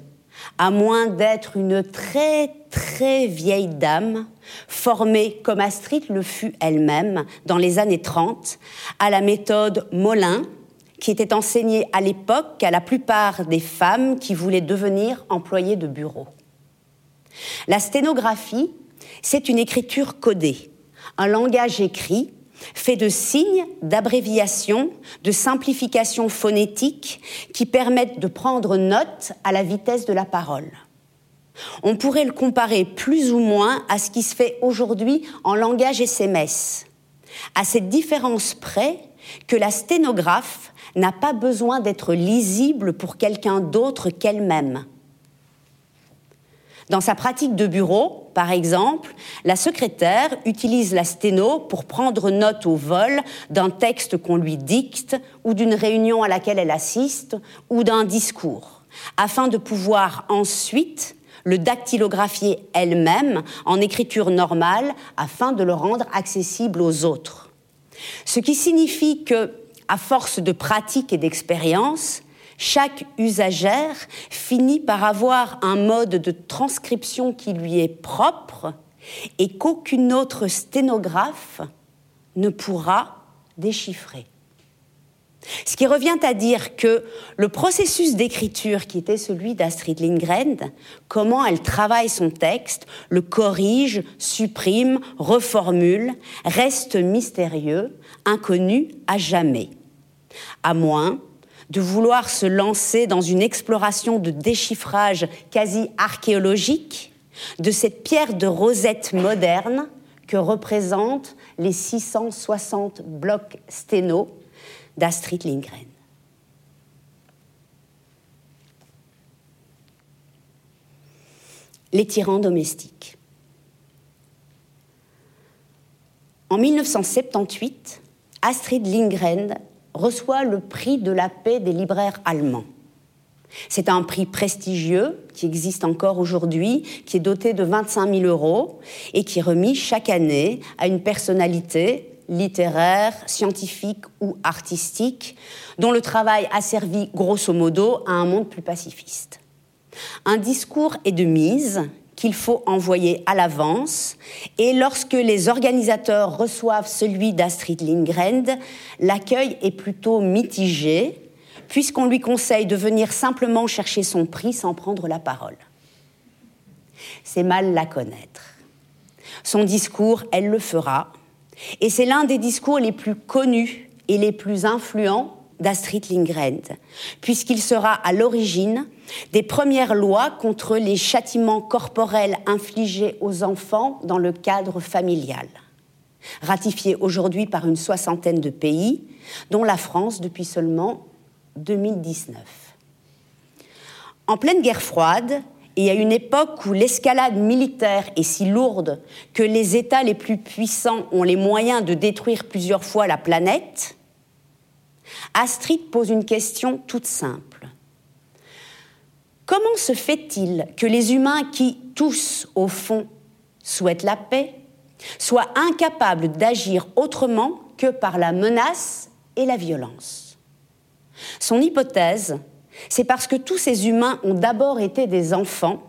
à moins d'être une très très vieille dame, formée comme Astrid le fut elle-même dans les années 30, à la méthode Molin, qui était enseignée à l'époque à la plupart des femmes qui voulaient devenir employées de bureau. La sténographie, c'est une écriture codée, un langage écrit fait de signes, d'abréviations, de simplifications phonétiques qui permettent de prendre note à la vitesse de la parole. On pourrait le comparer plus ou moins à ce qui se fait aujourd'hui en langage SMS, à cette différence près que la sténographe n'a pas besoin d'être lisible pour quelqu'un d'autre qu'elle-même. Dans sa pratique de bureau, par exemple, la secrétaire utilise la sténo pour prendre note au vol d'un texte qu'on lui dicte ou d'une réunion à laquelle elle assiste ou d'un discours, afin de pouvoir ensuite le dactylographier elle-même en écriture normale afin de le rendre accessible aux autres. Ce qui signifie que, à force de pratique et d'expérience, chaque usagère finit par avoir un mode de transcription qui lui est propre et qu'aucune autre sténographe ne pourra déchiffrer. Ce qui revient à dire que le processus d'écriture qui était celui d'Astrid Lindgren, comment elle travaille son texte, le corrige, supprime, reformule, reste mystérieux, inconnu à jamais. À moins de vouloir se lancer dans une exploration de déchiffrage quasi archéologique de cette pierre de rosette moderne que représentent les 660 blocs sténo d'Astrid Lindgren. Les tyrans domestiques. En 1978, Astrid Lindgren reçoit le prix de la paix des libraires allemands. C'est un prix prestigieux qui existe encore aujourd'hui, qui est doté de 25 000 euros et qui est remis chaque année à une personnalité littéraire, scientifique ou artistique dont le travail a servi grosso modo à un monde plus pacifiste. Un discours est de mise qu'il faut envoyer à l'avance. Et lorsque les organisateurs reçoivent celui d'Astrid Lindgren, l'accueil est plutôt mitigé, puisqu'on lui conseille de venir simplement chercher son prix sans prendre la parole. C'est mal la connaître. Son discours, elle le fera. Et c'est l'un des discours les plus connus et les plus influents d'Astrid Lindgren, puisqu'il sera à l'origine des premières lois contre les châtiments corporels infligés aux enfants dans le cadre familial, ratifiées aujourd'hui par une soixantaine de pays, dont la France depuis seulement 2019. En pleine guerre froide, et à une époque où l'escalade militaire est si lourde que les États les plus puissants ont les moyens de détruire plusieurs fois la planète, Astrid pose une question toute simple. Comment se fait-il que les humains qui, tous, au fond, souhaitent la paix, soient incapables d'agir autrement que par la menace et la violence? Son hypothèse, c'est parce que tous ces humains ont d'abord été des enfants,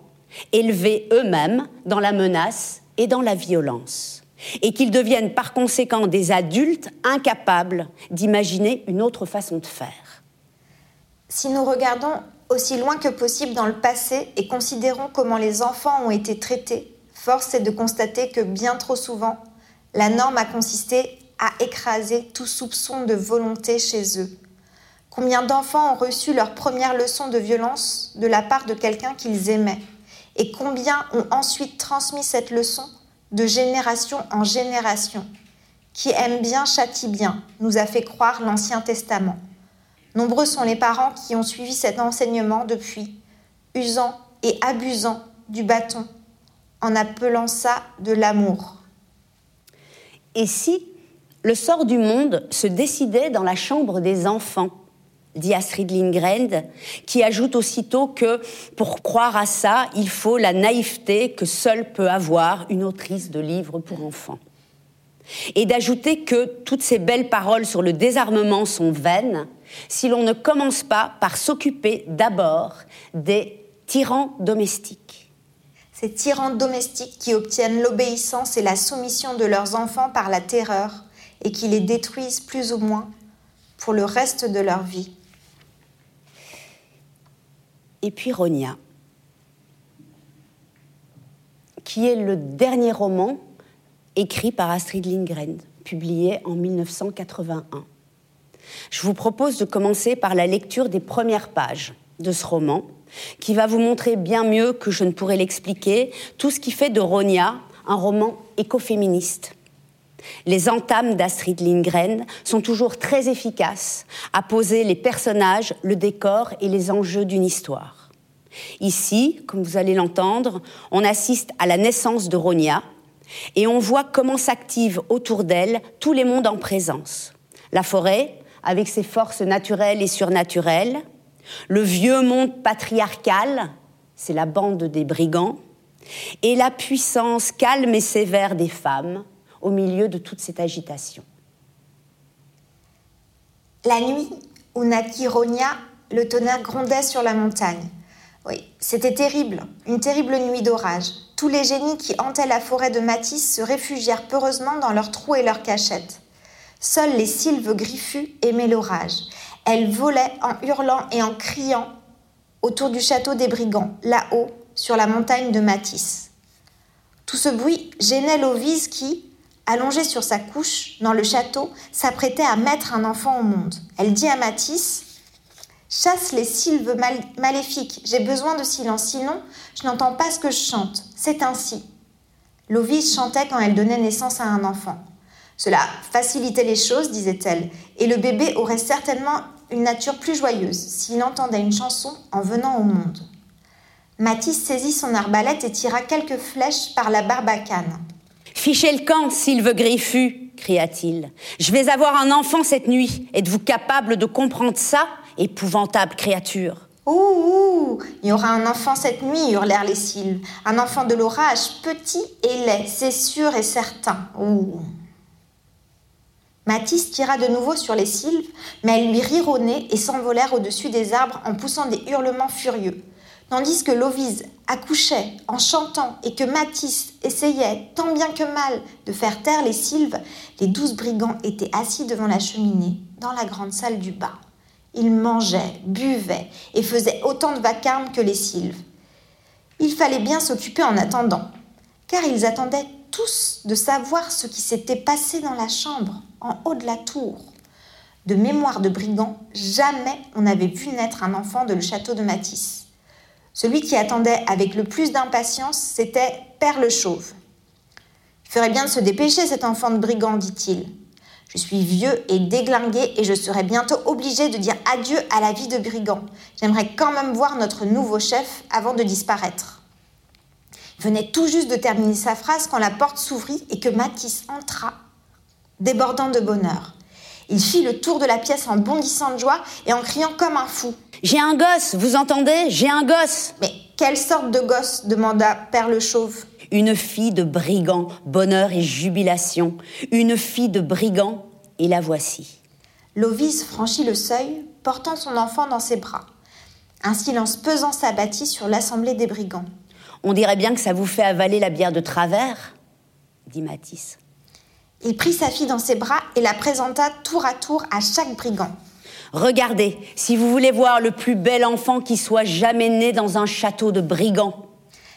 élevés eux-mêmes dans la menace et dans la violence et qu'ils deviennent par conséquent des adultes incapables d'imaginer une autre façon de faire. Si nous regardons aussi loin que possible dans le passé et considérons comment les enfants ont été traités, force est de constater que bien trop souvent, la norme a consisté à écraser tout soupçon de volonté chez eux. Combien d'enfants ont reçu leur première leçon de violence de la part de quelqu'un qu'ils aimaient? Et combien ont ensuite transmis cette leçon de génération en génération. Qui aime bien châtie bien, nous a fait croire l'Ancien Testament. Nombreux sont les parents qui ont suivi cet enseignement depuis, usant et abusant du bâton, en appelant ça de l'amour. Et si le sort du monde se décidait dans la chambre des enfants? Dit Astrid Lindgren, qui ajoute aussitôt que pour croire à ça, il faut la naïveté que seule peut avoir une autrice de livres pour enfants. Et d'ajouter que toutes ces belles paroles sur le désarmement sont vaines si l'on ne commence pas par s'occuper d'abord des tyrans domestiques. Ces tyrans domestiques qui obtiennent l'obéissance et la soumission de leurs enfants par la terreur et qui les détruisent plus ou moins pour le reste de leur vie et puis Ronia, qui est le dernier roman écrit par Astrid Lindgren, publié en 1981. Je vous propose de commencer par la lecture des premières pages de ce roman, qui va vous montrer bien mieux que je ne pourrais l'expliquer tout ce qui fait de Ronia un roman écoféministe. Les entames d'Astrid Lindgren sont toujours très efficaces à poser les personnages, le décor et les enjeux d'une histoire. Ici, comme vous allez l'entendre, on assiste à la naissance de Ronia et on voit comment s'activent autour d'elle tous les mondes en présence. La forêt, avec ses forces naturelles et surnaturelles, le vieux monde patriarcal, c'est la bande des brigands, et la puissance calme et sévère des femmes au milieu de toute cette agitation. La nuit où naquit Ronia, le tonnerre grondait sur la montagne. Oui, c'était terrible, une terrible nuit d'orage. Tous les génies qui hantaient la forêt de Matisse se réfugièrent peureusement dans leurs trous et leurs cachettes. Seules les sylves griffues aimaient l'orage. Elles volaient en hurlant et en criant autour du château des brigands, là-haut, sur la montagne de Matisse. Tout ce bruit gênait Lovise qui, allongée sur sa couche dans le château, s'apprêtait à mettre un enfant au monde. Elle dit à Matisse Chasse les sylves maléfiques, j'ai besoin de silence, sinon je n'entends pas ce que je chante. C'est ainsi. Lovise chantait quand elle donnait naissance à un enfant. Cela facilitait les choses, disait-elle, et le bébé aurait certainement une nature plus joyeuse s'il entendait une chanson en venant au monde. Matisse saisit son arbalète et tira quelques flèches par la barbacane. Fichez le camp, Sylve Griffu, cria-t-il. Je vais avoir un enfant cette nuit. Êtes-vous capable de comprendre ça, épouvantable créature? Ouh, ouh, il y aura un enfant cette nuit, hurlèrent les Sylves. Un enfant de l'orage, petit et laid, c'est sûr et certain. Ouh. Matisse tira de nouveau sur les sylves, mais elles lui rironnèrent et s'envolèrent au-dessus des arbres en poussant des hurlements furieux. Tandis que Lovise accouchait en chantant et que Matisse essayait, tant bien que mal, de faire taire les sylves, les douze brigands étaient assis devant la cheminée, dans la grande salle du bas. Ils mangeaient, buvaient et faisaient autant de vacarme que les sylves. Il fallait bien s'occuper en attendant, car ils attendaient tous de savoir ce qui s'était passé dans la chambre, en haut de la tour. De mémoire de brigand, jamais on n'avait vu naître un enfant de le château de Matisse. Celui qui attendait avec le plus d'impatience, c'était Père le Chauve. Il ferait bien de se dépêcher, cet enfant de brigand, dit-il. Je suis vieux et déglingué et je serai bientôt obligé de dire adieu à la vie de brigand. J'aimerais quand même voir notre nouveau chef avant de disparaître venait tout juste de terminer sa phrase quand la porte s'ouvrit et que Matisse entra, débordant de bonheur. Il fit le tour de la pièce en bondissant de joie et en criant comme un fou. J'ai un gosse, vous entendez? J'ai un gosse Mais quelle sorte de gosse? demanda Père le Chauve. Une fille de brigand, bonheur et jubilation. Une fille de brigand, et la voici. Lovise franchit le seuil, portant son enfant dans ses bras. Un silence pesant s'abattit sur l'assemblée des brigands. On dirait bien que ça vous fait avaler la bière de travers, dit Matisse. Il prit sa fille dans ses bras et la présenta tour à tour à chaque brigand. Regardez, si vous voulez voir le plus bel enfant qui soit jamais né dans un château de brigands.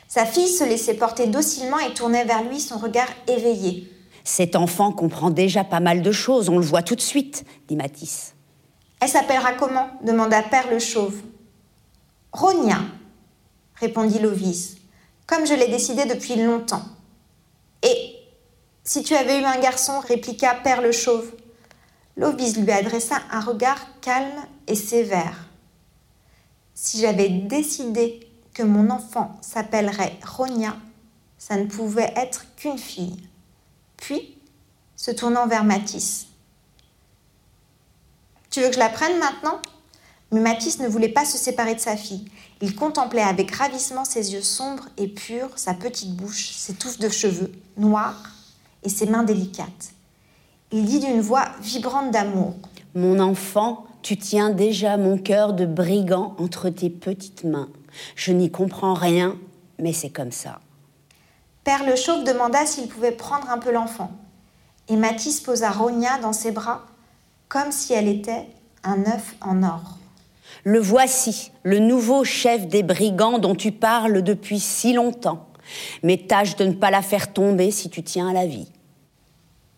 Sa fille se laissait porter docilement et tournait vers lui son regard éveillé. Cet enfant comprend déjà pas mal de choses, on le voit tout de suite, dit Matisse. Elle s'appellera comment demanda Père le Chauve. Ronia, répondit Lovis comme je l'ai décidé depuis longtemps. Et si tu avais eu un garçon, répliqua Père le Chauve. Lovise lui adressa un regard calme et sévère. Si j'avais décidé que mon enfant s'appellerait Ronia, ça ne pouvait être qu'une fille. Puis, se tournant vers Matisse. Tu veux que je la prenne maintenant? Mais Matisse ne voulait pas se séparer de sa fille. Il contemplait avec ravissement ses yeux sombres et purs, sa petite bouche, ses touffes de cheveux noirs et ses mains délicates. Il dit d'une voix vibrante d'amour Mon enfant, tu tiens déjà mon cœur de brigand entre tes petites mains. Je n'y comprends rien, mais c'est comme ça. Père le Chauve demanda s'il pouvait prendre un peu l'enfant. Et Mathis posa Ronia dans ses bras, comme si elle était un œuf en or. Le voici, le nouveau chef des brigands dont tu parles depuis si longtemps. Mais tâche de ne pas la faire tomber si tu tiens à la vie.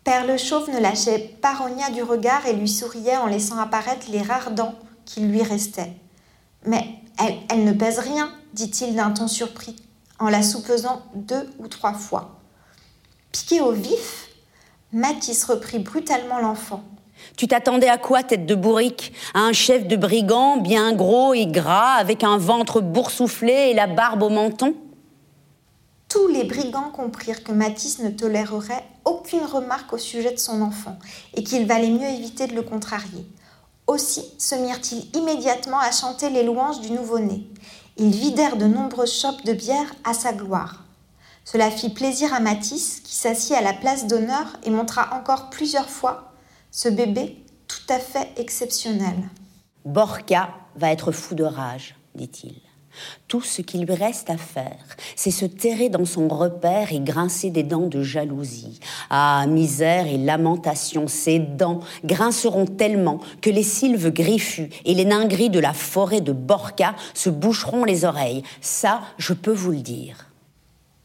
Père le Chauve ne lâchait pas Ronia du regard et lui souriait en laissant apparaître les rares dents qui lui restaient. Mais elle, ne pèse rien, dit-il d'un ton surpris, en la soupesant deux ou trois fois. Piqué au vif, Mathis reprit brutalement l'enfant. Tu t'attendais à quoi, tête de bourrique? À un chef de brigand bien gros et gras, avec un ventre boursouflé et la barbe au menton? Tous les brigands comprirent que Mathis ne tolérerait aucune remarque au sujet de son enfant et qu'il valait mieux éviter de le contrarier. Aussi se mirent-ils immédiatement à chanter les louanges du nouveau-né. Ils vidèrent de nombreuses chopes de bière à sa gloire. Cela fit plaisir à Mathis, qui s'assit à la place d'honneur et montra encore plusieurs fois ce bébé tout à fait exceptionnel. Borka va être fou de rage, dit-il. Tout ce qui lui reste à faire, c'est se terrer dans son repère et grincer des dents de jalousie. Ah, misère et lamentation, ces dents grinceront tellement que les sylves griffus et les nains de la forêt de Borka se boucheront les oreilles. Ça, je peux vous le dire.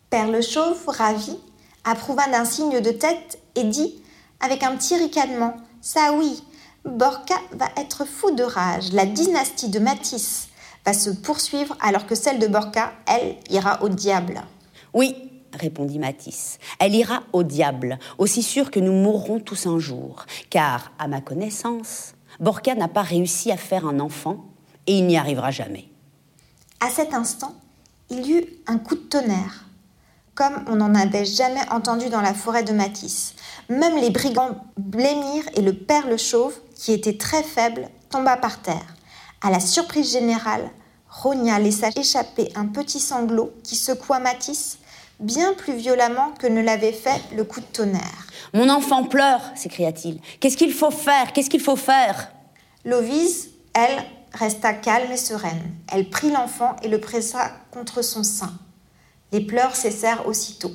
Père le Chauve, ravi, approuva d'un signe de tête et dit avec un petit ricanement. Ça oui, Borka va être fou de rage. La dynastie de Matisse va se poursuivre alors que celle de Borka, elle, ira au diable. Oui, répondit Matisse, elle ira au diable, aussi sûr que nous mourrons tous un jour. Car, à ma connaissance, Borka n'a pas réussi à faire un enfant et il n'y arrivera jamais. À cet instant, il y eut un coup de tonnerre, comme on n'en avait jamais entendu dans la forêt de Matisse. Même les brigands blêmirent et le père le chauve, qui était très faible, tomba par terre. À la surprise générale, Ronia laissa échapper un petit sanglot qui secoua Matisse bien plus violemment que ne l'avait fait le coup de tonnerre. Mon enfant pleure, s'écria-t-il. Qu'est-ce qu'il faut faire? Qu'est-ce qu'il faut faire? Lovise, elle, resta calme et sereine. Elle prit l'enfant et le pressa contre son sein. Les pleurs cessèrent aussitôt.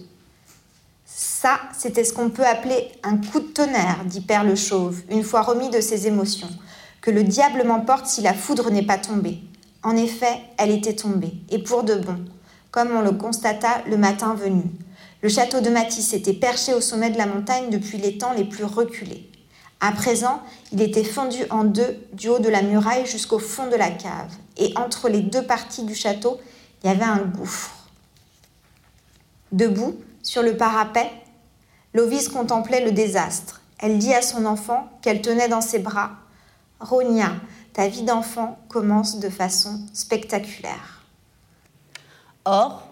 Ça, c'était ce qu'on peut appeler un coup de tonnerre, dit Père le Chauve, une fois remis de ses émotions. Que le diable m'emporte si la foudre n'est pas tombée. En effet, elle était tombée, et pour de bon, comme on le constata le matin venu. Le château de Matisse était perché au sommet de la montagne depuis les temps les plus reculés. À présent, il était fondu en deux du haut de la muraille jusqu'au fond de la cave, et entre les deux parties du château, il y avait un gouffre. Debout, sur le parapet, Lovise contemplait le désastre. Elle dit à son enfant qu'elle tenait dans ses bras Ronia, ta vie d'enfant commence de façon spectaculaire. Or,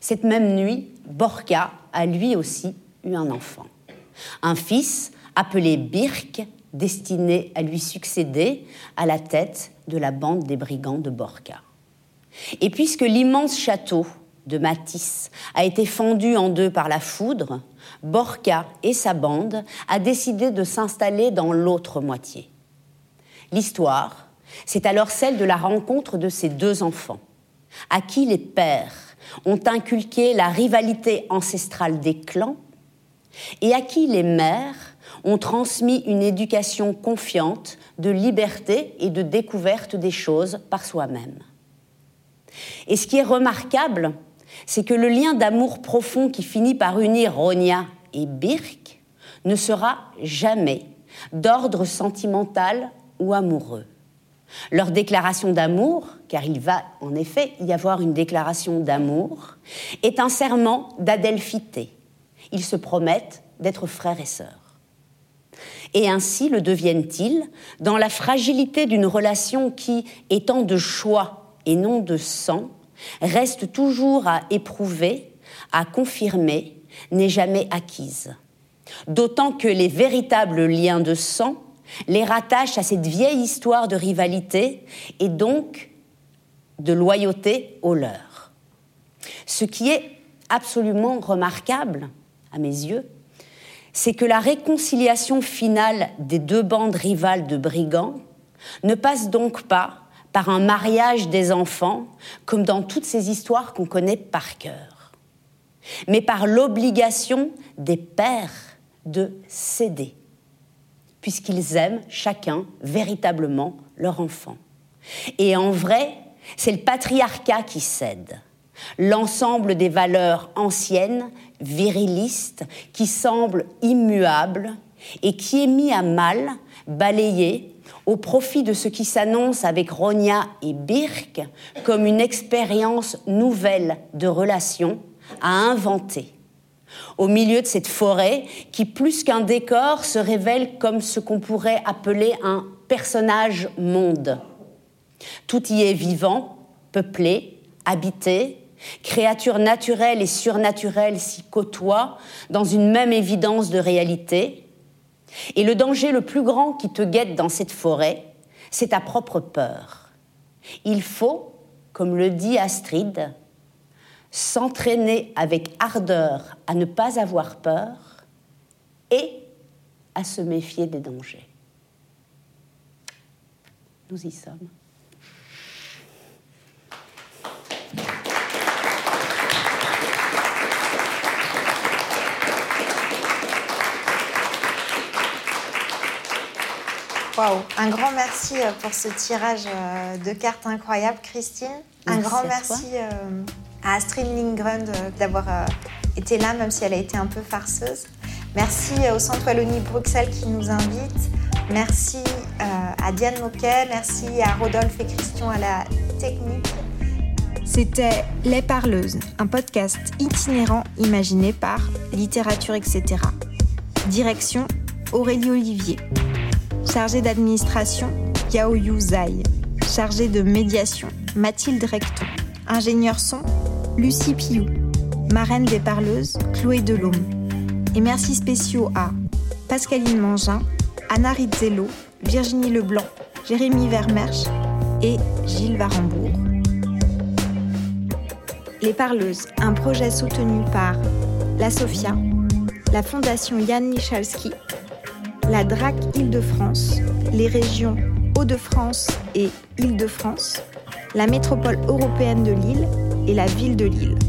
cette même nuit, Borka a lui aussi eu un enfant. Un fils appelé Birk, destiné à lui succéder à la tête de la bande des brigands de Borka. Et puisque l'immense château de Matisse a été fendu en deux par la foudre, Borka et sa bande a décidé de s'installer dans l'autre moitié. L'histoire, c'est alors celle de la rencontre de ces deux enfants, à qui les pères ont inculqué la rivalité ancestrale des clans et à qui les mères ont transmis une éducation confiante de liberté et de découverte des choses par soi-même. Et ce qui est remarquable, c'est que le lien d'amour profond qui finit par unir Ronia et Birk ne sera jamais d'ordre sentimental ou amoureux. Leur déclaration d'amour, car il va en effet y avoir une déclaration d'amour, est un serment d'adelphité. Ils se promettent d'être frères et sœurs. Et ainsi le deviennent-ils dans la fragilité d'une relation qui, étant de choix et non de sang, reste toujours à éprouver, à confirmer, n'est jamais acquise. D'autant que les véritables liens de sang les rattachent à cette vieille histoire de rivalité et donc de loyauté au leur. Ce qui est absolument remarquable, à mes yeux, c'est que la réconciliation finale des deux bandes rivales de brigands ne passe donc pas par un mariage des enfants, comme dans toutes ces histoires qu'on connaît par cœur, mais par l'obligation des pères de céder, puisqu'ils aiment chacun véritablement leur enfant. Et en vrai, c'est le patriarcat qui cède. l'ensemble des valeurs anciennes, virilistes, qui semblent immuables et qui est mis à mal, balayé, au profit de ce qui s'annonce avec Ronia et Birk comme une expérience nouvelle de relation à inventer. Au milieu de cette forêt qui, plus qu'un décor, se révèle comme ce qu'on pourrait appeler un personnage monde. Tout y est vivant, peuplé, habité, créatures naturelles et surnaturelles s'y côtoient dans une même évidence de réalité, et le danger le plus grand qui te guette dans cette forêt, c'est ta propre peur. Il faut, comme le dit Astrid, s'entraîner avec ardeur à ne pas avoir peur et à se méfier des dangers. Nous y sommes. Un grand merci euh, pour ce tirage euh, de cartes incroyable, Christine. Un grand merci euh, à Astrid Lindgren d'avoir été là, même si elle a été un peu farceuse. Merci au Centre Wallonie Bruxelles qui nous invite. Merci à Diane Moquet. Merci à Rodolphe et Christian à la technique. C'était Les Parleuses, un podcast itinérant imaginé par Littérature, etc. Direction Aurélie Olivier. Chargée d'administration, Yao Yu Zai. Chargée de médiation, Mathilde Recton. Ingénieur son, Lucie Piou. Marraine des parleuses, Chloé Delhomme. Et merci spéciaux à Pascaline Mangin, Anna Rizzello, Virginie Leblanc, Jérémy Vermersch et Gilles Varembourg. Les Parleuses, un projet soutenu par la SOFIA, la Fondation Yann Michalski la DRAC Île-de-France, les régions Hauts-de-France et Île-de-France, la métropole européenne de Lille et la ville de Lille.